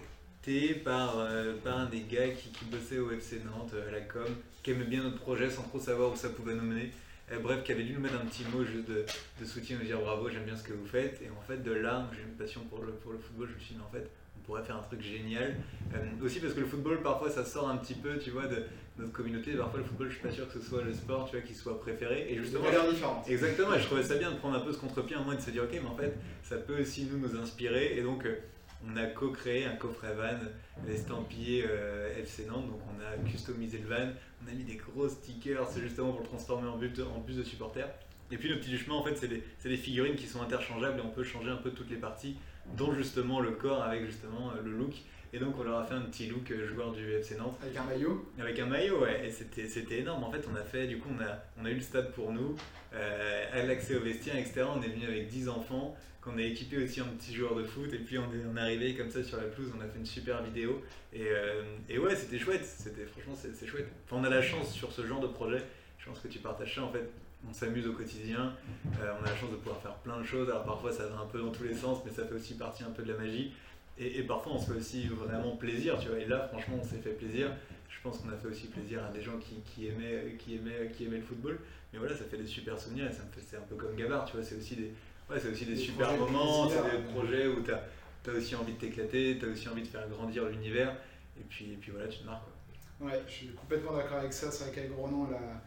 Speaker 2: par, euh, par un des gars qui, qui bossait au FC Nantes, euh, à la com, qui aimait bien notre projet sans trop savoir où ça pouvait nous mener. Euh, bref, qui avait dû nous mettre un petit mot juste de, de soutien, nous dire bravo, j'aime bien ce que vous faites. Et en fait, de là, j'ai une passion pour le, pour le football, je me suis dit, mais en fait, on pourrait faire un truc génial. Euh, aussi parce que le football, parfois, ça sort un petit peu, tu vois, de notre communauté. Parfois, le football, je suis pas sûr que ce soit le sport, tu vois, qui soit préféré. Et justement,
Speaker 1: différentes.
Speaker 2: Exactement, et je trouvais ça bien de prendre un peu ce contre-pied, moment et de se dire, ok, mais en fait, ça peut aussi nous, nous inspirer. Et donc, euh, on a co-créé un coffret van estampillé euh, FC Nantes, donc on a customisé le van, on a mis des gros stickers, c'est justement pour le transformer en, bus de supporters. Et puis, le petit du en fait, c'est des, c'est des figurines qui sont interchangeables et on peut changer un peu toutes les parties, dont justement le corps avec justement euh, le look. Et donc, on leur a fait un petit look euh, joueur du FC Nantes.
Speaker 1: Avec un maillot.
Speaker 2: Avec un maillot, ouais, et c'était, énorme. En fait, on a fait, du coup, on a, on a eu le stade pour nous, euh, l'accès au vestiaire, etc. On est venu avec 10 enfants, qu'on a équipé aussi en petits joueurs de foot, et puis on est, on est arrivé comme ça sur la pelouse, on a fait une super vidéo. Et, euh, et ouais, c'était chouette, c'était, franchement, c'est, c'est chouette. Enfin, on a la chance sur ce genre de projet, je pense que tu partages ça en fait. on s'amuse au quotidien, on a la chance de pouvoir faire plein de choses. Alors parfois ça va un peu dans tous les sens, mais ça fait aussi partie un peu de la magie. Et, parfois on se fait aussi vraiment plaisir, tu vois. Et là, franchement, on s'est fait plaisir. Je pense qu'on a fait aussi plaisir à des gens qui, qui, aimaient, qui, aimaient, qui aimaient le football. Mais voilà, ça fait des super souvenirs et ça me fait, c'est un peu comme Gavard, tu vois. C'est aussi des, ouais, c'est aussi des, super moments, c'est des projets où tu as, aussi envie de t'éclater, tu as aussi envie de faire grandir l'univers. Et puis, et puis voilà, tu te marres.
Speaker 1: Quoi. Ouais, je suis complètement d'accord avec ça. C'est vrai qu'avec Ronan, la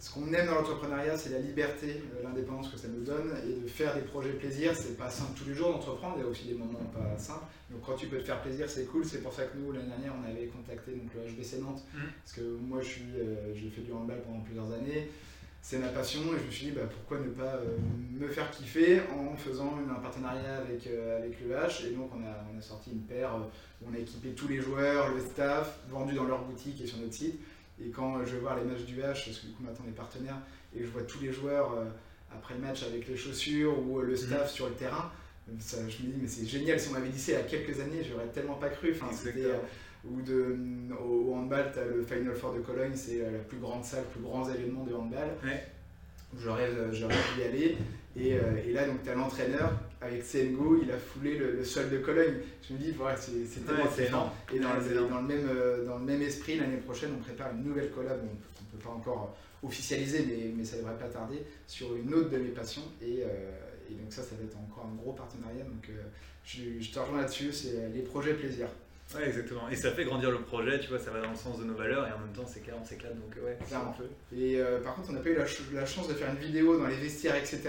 Speaker 1: ce qu'on aime dans l'entrepreneuriat, c'est la liberté, euh, l'indépendance que ça nous donne et de faire des projets plaisir. C'est pas simple tous les jours d'entreprendre, il y a aussi des moments pas simples. Donc quand tu peux te faire plaisir, c'est cool. C'est pour ça que nous, l'année dernière, on avait contacté donc, le HBC Nantes mmh. parce que moi, je suis, euh, j'ai fait du handball pendant plusieurs années. C'est ma passion et je me suis dit bah, pourquoi ne pas euh, me faire kiffer en faisant un partenariat avec, avec le H. Et donc on a, on a sorti une paire où on a équipé tous les joueurs, le staff, vendu dans leur boutique et sur notre site. Et quand je vais voir les matchs du H, parce que du coup maintenant est partenaires, et je vois tous les joueurs euh, après le match avec les chaussures ou euh, le mhm. staff sur le terrain, ça, je me dis mais c'est génial, si on m'avait dit ça il y a quelques années, j'aurais tellement pas cru. Enfin, euh, ou de, au, handball, tu as le Final Four de Cologne, c'est la plus grande salle, le plus grand événement de handball. Ouais. J'aurais pu y aller. Et, et là, donc, tu as l'entraîneur avec CNGO, il a foulé le, sol de Cologne. Je me dis, voilà, c'est tellement différent. Et dans, le, dans, le même, euh, dans le même esprit, l'année prochaine, on prépare une nouvelle collab. on ne peut pas encore officialiser, mais, mais ça ne devrait pas tarder, sur une autre de mes passions. Et, euh, et, donc ça, ça va être encore un gros partenariat. Donc euh, je, je, te rejoins là-dessus, c'est les projets plaisir.
Speaker 2: Ouais, exactement. Et ça fait grandir le projet, tu vois, ça va dans le sens de nos valeurs et en même temps, c'est clair, on s'éclate, donc ouais, peu.
Speaker 1: Et euh, par contre, on n'a pas eu la, chance de faire une vidéo dans les vestiaires, etc.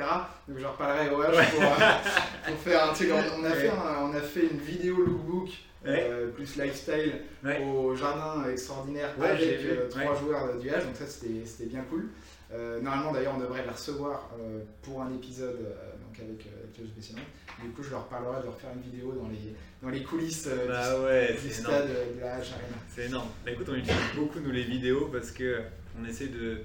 Speaker 1: Donc je reparlerai au H pour, euh, pour, faire un truc. On, a fait on a fait une vidéo lookbook. Euh, plus lifestyle au jardin extraordinaire avec trois joueurs du H, donc ça c'était bien cool. normalement d'ailleurs on devrait la recevoir pour un épisode donc avec, avec le du coup, je leur parlerai de refaire une vidéo dans les, dans les coulisses euh,
Speaker 2: bah du, ouais,
Speaker 1: stade de la H Arena.
Speaker 2: C'est énorme. Bah écoute, on utilise beaucoup nous les vidéos parce que on essaie de.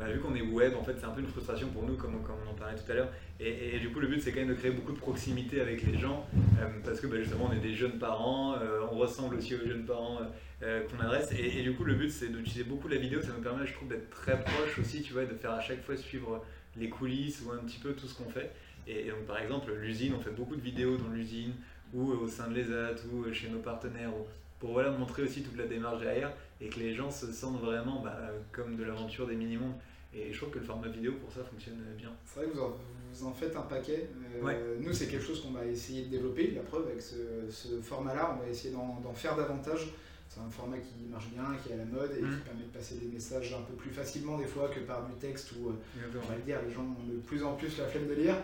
Speaker 2: Bah, vu qu'on est web, en fait, c'est un peu une frustration pour nous, comme, comme on en parlait tout à l'heure. Et, et, du coup, le but, c'est quand même de créer beaucoup de proximité avec les gens, euh, parce que bah, justement, on est des jeunes parents, euh, on ressemble aussi aux jeunes parents qu'on adresse. Et, du coup, le but, c'est d'utiliser beaucoup la vidéo. Ça nous permet, je trouve, d'être très proche aussi, tu vois, de faire à chaque fois suivre les coulisses ou un petit peu tout ce qu'on fait. Et, donc, par exemple, l'usine, on fait beaucoup de vidéos dans l'usine, ou au sein de l'ESAT, ou chez nos partenaires, pour voilà, montrer aussi toute la démarche derrière, et que les gens se sentent vraiment bah, comme de l'aventure des minimums. Et je trouve que le format vidéo pour ça fonctionne bien.
Speaker 1: C'est vrai que vous en, vous en, faites un paquet. Euh, nous, c'est quelque chose qu'on va essayer de développer. La preuve, avec ce, ce format-là, on va essayer d'en faire davantage. C'est un format qui marche bien, qui est à la mode et qui mmh. permet de passer des messages un peu plus facilement des fois que par du texte où, euh, on va le dire, les gens ont de plus en plus la flemme de lire.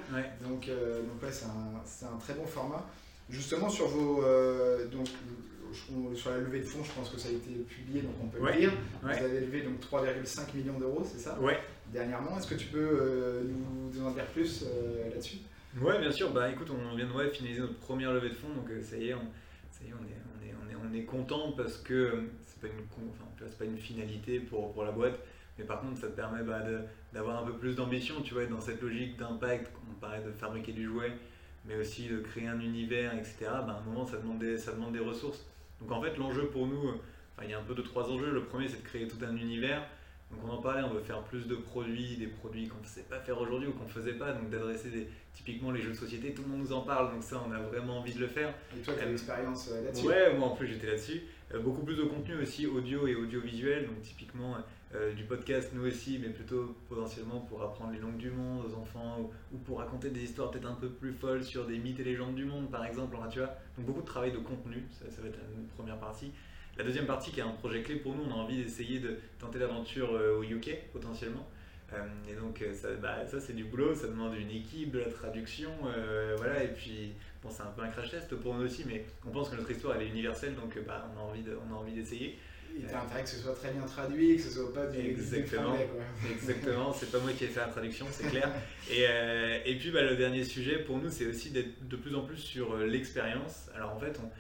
Speaker 1: Donc, euh, donc ouais, c'est un, un, très bon format. Justement, sur vos. Euh, donc, sur la levée de fonds, je pense que ça a été publié, donc on peut le lire. Vous avez levé donc 3,5 millions d'euros, c'est ça
Speaker 2: Ouais.
Speaker 1: Dernièrement, est-ce que tu peux nous, en dire plus là-dessus?
Speaker 2: Ouais, bien sûr. Bah écoute, on vient de finaliser notre première levée de fonds, donc ça y est, on, ça y est, on est on est content parce que c'est pas une, enfin, pas une finalité pour, pour la boîte, mais par contre ça te permet bah, d'avoir un peu plus d'ambition, tu vois, dans cette logique d'impact, on parlait de fabriquer du jouet, mais aussi de créer un univers, etc. Bah, à un moment ça demande des, ça demande des ressources. Donc en fait l'enjeu pour nous, il y a un peu de trois enjeux. Le premier c'est de créer tout un univers. Donc on en parlait, on veut faire plus de produits, des produits qu'on ne sait pas faire aujourd'hui ou qu'on ne faisait pas, donc d'adresser des, typiquement les jeux de société, tout le monde nous en parle, donc ça on a vraiment envie de le faire.
Speaker 1: Et toi tu as l'expérience euh, là-dessus?
Speaker 2: Ouais, moi en plus j'étais là-dessus. Euh, beaucoup plus de contenu aussi audio et audiovisuel, donc typiquement euh, du podcast nous aussi, mais plutôt potentiellement pour apprendre les langues du monde aux enfants ou, pour raconter des histoires peut-être un peu plus folles sur des mythes et légendes du monde par exemple, tu vois. Donc beaucoup de travail de contenu, ça, va être une première partie. La deuxième partie qui est un projet clé pour nous, on a envie d'essayer de tenter l'aventure euh, au UK potentiellement. Euh, et donc ça, bah, ça c'est du boulot, ça demande une équipe, de la traduction, voilà. Et puis bon, c'est un peu un crash test pour nous aussi, mais on pense que notre histoire elle est universelle, donc bah, on a envie d'essayer.
Speaker 1: Il a intérêt que ce soit très bien traduit, que ce soit pas du
Speaker 2: Exactement, exactement. c'est pas moi qui ai fait la traduction, c'est clair. et, et puis bah, le dernier sujet pour nous, c'est aussi d'être de plus en plus sur l'expérience. Alors en fait, on,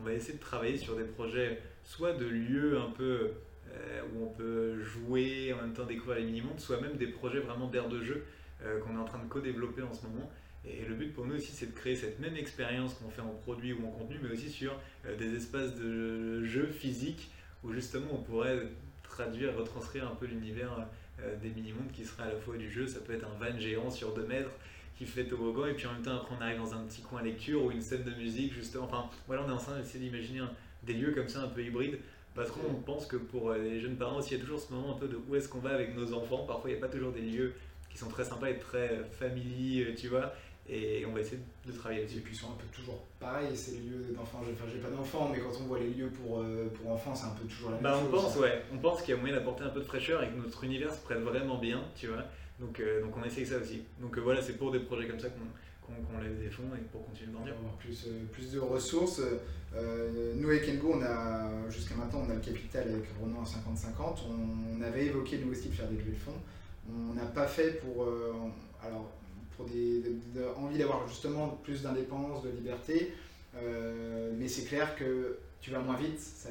Speaker 2: on, va essayer de travailler sur des projets soit de lieux un peu euh, où on peut jouer, en même temps découvrir les mini-mondes, soit même des projets vraiment d'air de jeu euh, qu'on est en train de co-développer en ce moment. Et le but pour nous aussi, c'est de créer cette même expérience qu'on fait en produit ou en contenu, mais aussi sur euh, des espaces de jeu physiques où justement on pourrait traduire, retranscrire un peu l'univers des mini-mondes qui seraient à la fois du jeu, ça peut être un van géant sur 2 mètres qui fait toboggan et puis en même temps après on arrive dans un petit coin lecture ou une scène de musique justement. Enfin voilà on est en train d'essayer d'imaginer des lieux comme ça un peu hybrides. Parce qu'on pense que pour euh, les jeunes parents aussi il y a toujours ce moment un peu de où est-ce qu'on va avec nos enfants. Parfois il n'y a pas toujours des lieux qui sont très sympas et très euh, familiers tu vois et on va essayer de travailler là-dessus.
Speaker 1: Et puis ils sont un peu toujours pareil, c'est les lieux d'enfants. Enfin, j'ai pas d'enfants, mais quand on voit les lieux pour, euh, pour enfants, c'est un peu toujours la même
Speaker 2: bah,
Speaker 1: chose.
Speaker 2: On pense, ouais, on pense qu'il y a moyen d'apporter un peu de fraîcheur et que notre univers se prête vraiment bien, tu vois. Donc, donc on essaye ça aussi. Donc voilà, c'est pour des projets comme ça qu'on qu'on lève des fonds et pour continuer de grandir.
Speaker 1: Plus, euh, plus de ressources. Euh, nous, avec Engo, on a, jusqu'à maintenant, on a le capital avec Renault à 50-50. On, avait évoqué nous aussi de faire des levées de fonds. On n'a pas fait pour, euh, alors, pour des, envie d'avoir justement plus d'indépendance, de liberté. mais c'est clair que tu vas moins vite, ça,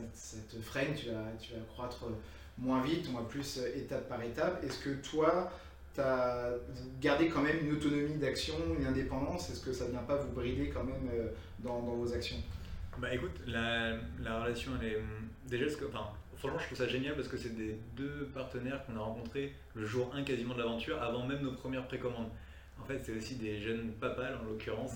Speaker 1: te freine, tu vas, tu croître moins vite, on va plus étape par étape. Est-ce que toi, vous gardez quand même une autonomie d'action, une indépendance? Est-ce que ça ne vient pas vous brider quand même euh, dans, vos actions?
Speaker 2: Bah écoute, la, la, relation, elle est déjà, ce que, franchement, je trouve ça génial parce que c'est des deux partenaires qu'on a rencontrés le jour 1 quasiment de l'aventure, avant même nos premières précommandes. En fait, c'est aussi des jeunes papas, en l'occurrence,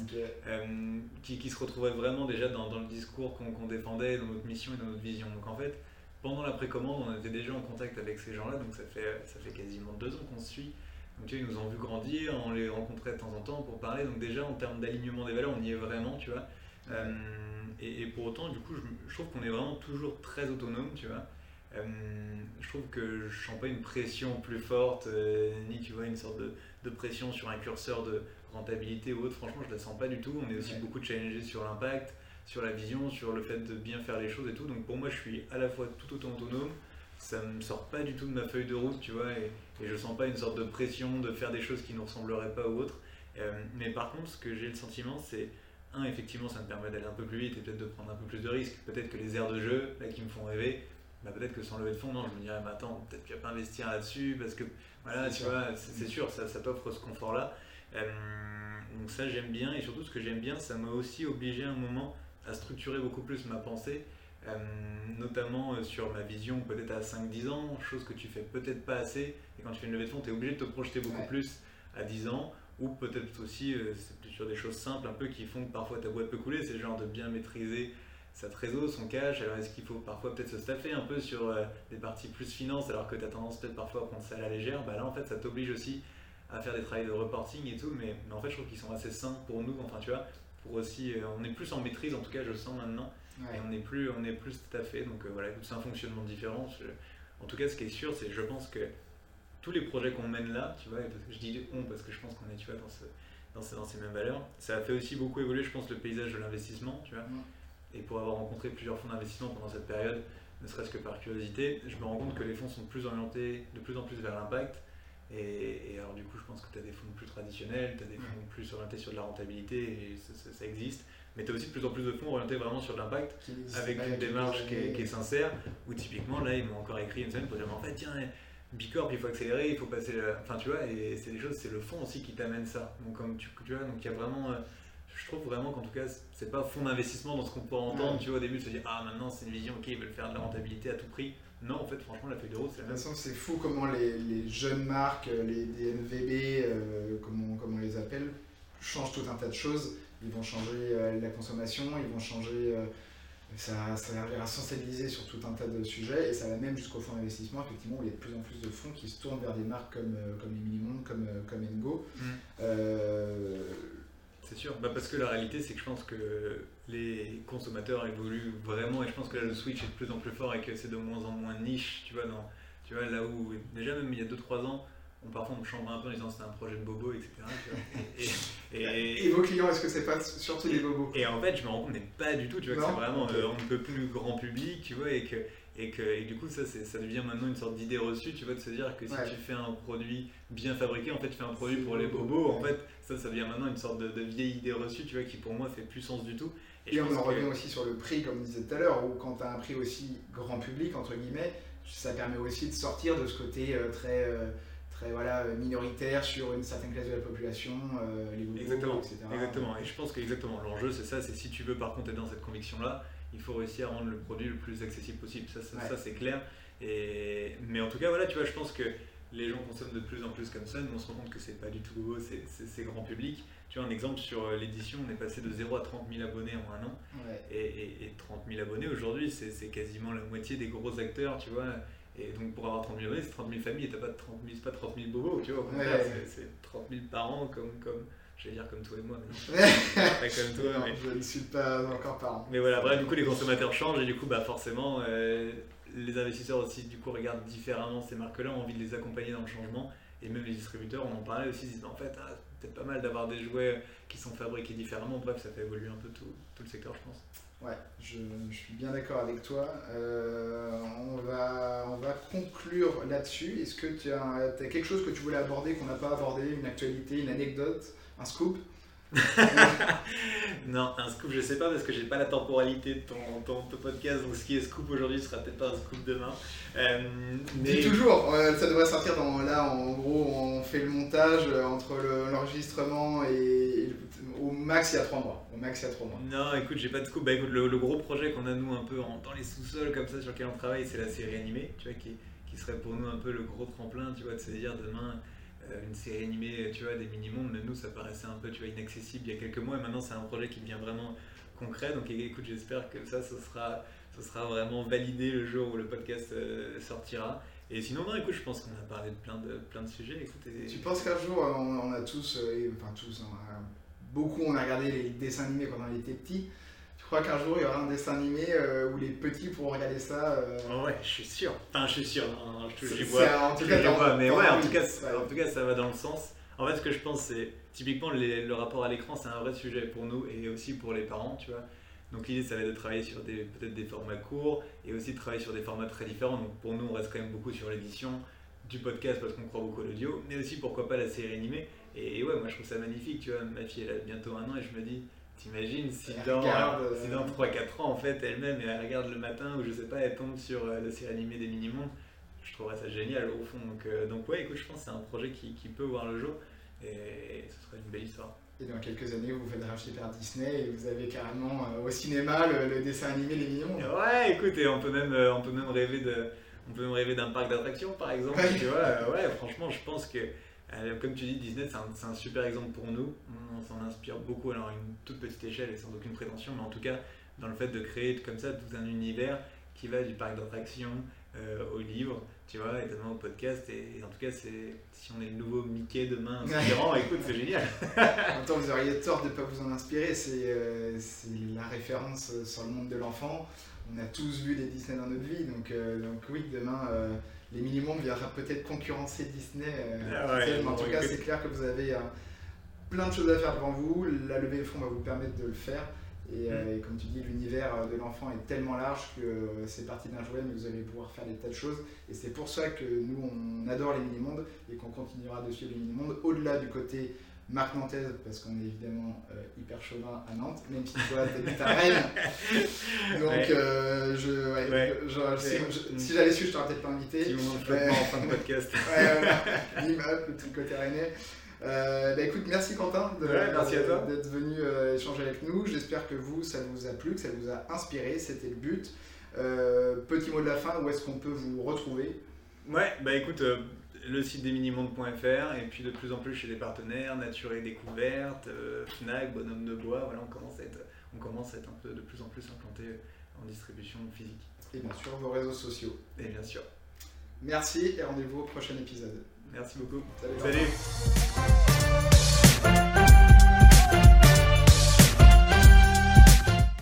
Speaker 2: euh, qui, qui, se retrouvaient vraiment déjà dans, dans le discours qu'on défendait, dans notre mission et dans notre vision. Donc en fait, pendant la précommande, on était déjà en contact avec ces gens-là, donc ça fait, ça fait quasiment deux ans qu'on se suit. Donc tu vois, ils nous ont vu grandir, on les rencontrait de temps en temps pour parler. Donc déjà en termes d'alignement des valeurs, on y est vraiment, tu vois. Euh, et, pour autant, du coup, je, trouve qu'on est vraiment toujours très autonome, tu vois. Euh, je trouve que je sens pas une pression plus forte, euh, ni tu vois une sorte de, de, pression sur un curseur de rentabilité ou autre. Franchement, je la sens pas du tout. On est aussi beaucoup challengé sur l'impact, sur la vision, sur le fait de bien faire les choses et tout. Donc pour moi, je suis à la fois tout autant autonome ça me sort pas du tout de ma feuille de route, tu vois, et, et je sens pas une sorte de pression de faire des choses qui ne ressembleraient pas ou autres. Euh, mais par contre, ce que j'ai le sentiment, c'est, un, effectivement, ça me permet d'aller un peu plus vite et peut-être de prendre un peu plus de risques. Peut-être que les aires de jeu, là, qui me font rêver, bah, peut-être que sans lever de fond, non, je me dirais, bah, attends, peut-être tu vas pas investir là-dessus, parce que, voilà, tu vois, c'est sûr, ça, ça t'offre ce confort-là. Euh, donc ça, j'aime bien, et surtout, ce que j'aime bien, ça m'a aussi obligé à un moment à structurer beaucoup plus ma pensée euh, notamment euh, sur ma vision peut-être à 5-10 ans, chose que tu fais peut-être pas assez, et quand tu fais une levée de fonds, tu es obligé de te projeter beaucoup plus à 10 ans, ou peut-être aussi euh, sur des choses simples un peu qui font que parfois ta boîte peut couler, c'est le genre de bien maîtriser sa trésor, son cash, alors est-ce qu'il faut parfois peut-être se staffer un peu sur des parties plus finance alors que tu as tendance peut-être parfois à prendre ça à la légère, bah là en fait ça t'oblige aussi à faire des travaux de reporting et tout, mais, mais en fait je trouve qu'ils sont assez sains pour nous, enfin tu vois, pour aussi, on est plus en maîtrise en tout cas je le sens maintenant, et on n'est plus, on est plus tout à fait. Donc euh, voilà, c'est un fonctionnement différent. en tout cas, ce qui est sûr, c'est je pense que tous les projets qu'on mène là, tu vois, je dis on parce que je pense qu'on est, tu vois, dans, ce, dans, ces, mêmes valeurs, ça a fait aussi beaucoup évoluer, je pense, le paysage de l'investissement, tu vois. Et pour avoir rencontré plusieurs fonds d'investissement pendant cette période, ne serait-ce que par curiosité, je me rends compte que les fonds sont plus orientés de plus en plus vers l'impact. Et, alors du coup, je pense que tu as des fonds plus traditionnels, tu as des fonds plus orientés sur de la rentabilité, et ça existe mais tu as aussi de plus en plus de fonds orientés vraiment sur l'impact, avec une démarche qui est, sincère, où typiquement, là, ils m'ont encore écrit une semaine pour dire, en fait, tiens, Bicorp, il faut accélérer, il faut passer. Enfin, tu vois, et c'est des choses, c'est le fond aussi qui t'amène ça. Donc, comme tu, tu vois, donc il y a vraiment. Euh, je trouve vraiment qu'en tout cas, c'est pas fond d'investissement dans ce qu'on peut entendre, tu vois, au début, se dire, ah, maintenant, c'est une vision, ok, ils veulent faire de la rentabilité à tout prix. Non, en fait, franchement, la feuille de route, c'est
Speaker 1: la De toute façon, c'est fou comment les, les, jeunes marques, les DNVB, euh, comme, on, comme on les appelle, changent tout un tas de choses ils vont changer euh, la consommation, ils vont changer. Euh, ça, ça va sensibiliser sur tout un tas de sujets et ça va même jusqu'au fonds d'investissement, effectivement, où il y a de plus en plus de fonds qui se tournent vers des marques comme, euh, comme les Minimondes, comme, comme Engo.
Speaker 2: Mm. C'est sûr, bah parce que la réalité, c'est que je pense que les consommateurs évoluent vraiment et je pense que là, le switch est de plus en plus fort et que c'est de moins en moins niche, tu vois, dans, tu vois là où déjà même il y a 2-3 ans, on, parfois on me chambre un peu en disant c'était un projet de bobo, etc.
Speaker 1: Et, vos clients, est-ce que c'est pas surtout des bobos?
Speaker 2: Et en fait, je me rends compte, mais pas du tout, tu vois, que c'est vraiment, euh, on ne peut plus grand public, tu vois, et que, et que et du coup, ça, ça devient maintenant une sorte d'idée reçue, tu vois, de se dire que si tu fais un produit bien fabriqué, en fait, tu fais un produit pour les bobos, en fait, ça, ça devient maintenant une sorte de, vieille idée reçue, tu vois, qui pour moi fait plus sens du tout.
Speaker 1: Et, on en revient aussi sur le prix, comme on disait tout à l'heure, où quand tu as un prix aussi grand public, entre guillemets, ça permet aussi de sortir de ce côté euh, très. Euh, voilà, minoritaire sur une certaine classe de la population, euh, les
Speaker 2: exactement, etc. Exactement, et je pense que exactement l'enjeu c'est ça, c'est si tu veux par contre être dans cette conviction-là, il faut réussir à rendre le produit le plus accessible possible, ça, ça, c'est clair. Et, mais en tout cas, voilà, tu vois, je pense que les gens consomment de plus en plus comme ça. Nous, on se rend compte que c'est pas du tout c'est grand public. Tu vois, un exemple sur euh, l'édition, on est passé de 0 à 30 000 abonnés en un an. Et, 30 000 abonnés aujourd'hui, c'est quasiment la moitié des gros acteurs, tu vois. Et donc pour avoir 30 000 abonnés, c'est 30 000 familles et t'as pas 30 000, pas 30 000 bobos, tu vois. c'est 30 000 parents comme, comme, j'allais dire comme toi et moi, mais
Speaker 1: pas comme toi. mais... Je ne suis pas encore parent.
Speaker 2: Mais voilà, bref, du coup les consommateurs changent et du coup, bah forcément, euh, les investisseurs aussi, du coup, regardent différemment ces marques-là, ont envie de les accompagner dans le changement. Et même les distributeurs, on en parlait aussi, ils disent en fait, ah, peut-être pas mal d'avoir des jouets qui sont fabriqués différemment. Bref, ça fait évoluer un peu tout, tout le secteur, je pense.
Speaker 1: Ouais, je, je suis bien d'accord avec toi. Euh, on, va, on va conclure là-dessus. Est-ce que tu as, as, quelque chose que tu voulais aborder qu'on n'a pas abordé, une actualité, une anecdote, un scoop
Speaker 2: non, un scoop, je sais pas parce que j'ai pas la temporalité de ton, ton, podcast, donc ce qui est scoop aujourd'hui sera peut-être pas un scoop demain.
Speaker 1: Euh, mais... toujours, euh, ça devrait sortir dans. Là, en gros, on fait le montage euh, entre l'enregistrement et, Au max, il y a 3 mois. Au max, il y a 3 mois.
Speaker 2: Non, écoute, j'ai pas de scoop. Bah écoute, le, gros projet qu'on a nous un peu dans les sous-sols comme ça sur lequel on travaille, c'est la série animée, tu vois, qui, qui serait pour nous un peu le gros tremplin, tu vois, de se dire demain une série animée, tu vois, des mini-mondes, nous, ça paraissait un peu, tu vois, inaccessible il y a quelques mois, et maintenant, c'est un projet qui devient vraiment concret. Donc, écoute, j'espère que ça, ce sera, ce sera vraiment validé le jour où le podcast euh, sortira. Et sinon, non, écoute, je pense qu'on a parlé de plein de, plein de sujets.
Speaker 1: Tu penses qu'un jour, on, a tous, euh, enfin tous, beaucoup, on a regardé les dessins animés quand on était petits crois qu'un jour il y aura un dessin animé euh, où les petits pourront regarder ça euh...
Speaker 2: oh ouais, je suis sûr. Enfin, je suis sûr. je te vois. En tout cas, mais ouais, en tout cas, en tout cas, ça va dans le sens. En fait, ce que je pense, c'est typiquement le rapport à l'écran, c'est un vrai sujet pour nous et aussi pour les parents, tu vois. Donc l'idée, ça va être de travailler sur peut-être des formats courts et aussi de travailler sur des formats très différents. Donc pour nous, on reste quand même beaucoup sur l'édition du podcast parce qu'on croit beaucoup à l'audio, mais aussi pourquoi pas la série animée. Et ouais, moi je trouve ça magnifique, tu vois. Ma fille, elle a bientôt un an et je me dis, T'imagines si dans, si dans 3-4 ans, en fait, elle-même, elle regarde le matin ou je sais pas, elle tombe sur euh, le série animé des Mini-Mondes, je trouverais ça génial au fond. Donc, euh, donc ouais, écoute, je pense que c'est un projet qui, qui, peut voir le jour et ce serait une belle histoire.
Speaker 1: Et dans quelques années, vous vous faites racheter par Disney et vous avez carrément euh, au cinéma le, dessin animé Les Mini-Mondes.
Speaker 2: Ouais, écoute, et on peut même, on peut même rêver de. On peut même rêver d'un parc d'attractions par exemple. Tu vois, ouais, franchement, je pense que euh, comme tu dis, Disney, c'est un, super exemple pour nous. On, s'en inspire beaucoup, alors à une toute petite échelle et sans aucune prétention, mais en tout cas, dans le fait de créer comme ça tout un univers qui va du parc d'attractions euh, au livre, tu vois, et demain au podcast. Et, en tout cas, c'est si on est le nouveau Mickey demain inspirant, écoute, c'est génial.
Speaker 1: en temps, vous auriez tort de ne pas vous en inspirer. Euh, c'est la référence sur le monde de l'enfant. On a tous vu les Disney dans notre vie, donc, donc oui, demain les mini-mondes viendra peut-être concurrencer Disney. Euh, ah mais en tout cas, c'est clair que vous avez euh, plein de choses à faire devant vous. La levée de fonds va vous permettre de le faire. Et, euh, mm. comme tu dis, l'univers de l'enfant est tellement large que c'est parti d'un jouet, mais vous allez pouvoir faire des tas de choses. Et c'est pour ça que nous, on adore les mini-mondes et qu'on continuera de suivre les mini-mondes. Au-delà du côté marque nantaise, parce qu'on est évidemment euh, hyper chauvin à Nantes, même si toi t'habites à Rennes. Donc, euh, je, si, j'avais su, je t'aurais peut-être pas invité.
Speaker 2: Si on en fin de podcast.
Speaker 1: ouais, le petit côté rennais. Euh, bah, écoute, merci Quentin d'être venu échanger avec nous. J'espère que vous, ça vous a plu, que ça vous a inspiré. C'était le but. petit mot de la fin, où est-ce qu'on peut vous retrouver?
Speaker 2: Ouais, bah écoute, le site des minimondes.fr et puis de plus en plus chez des partenaires, Nature et Découverte, euh, Fnac, Bonhomme de Bois, voilà, on commence, à être, on commence à être un peu de plus en plus implanté en distribution physique.
Speaker 1: Et bien sûr vos réseaux sociaux.
Speaker 2: Et bien sûr.
Speaker 1: Merci et rendez-vous au prochain épisode.
Speaker 2: Merci beaucoup. Salut.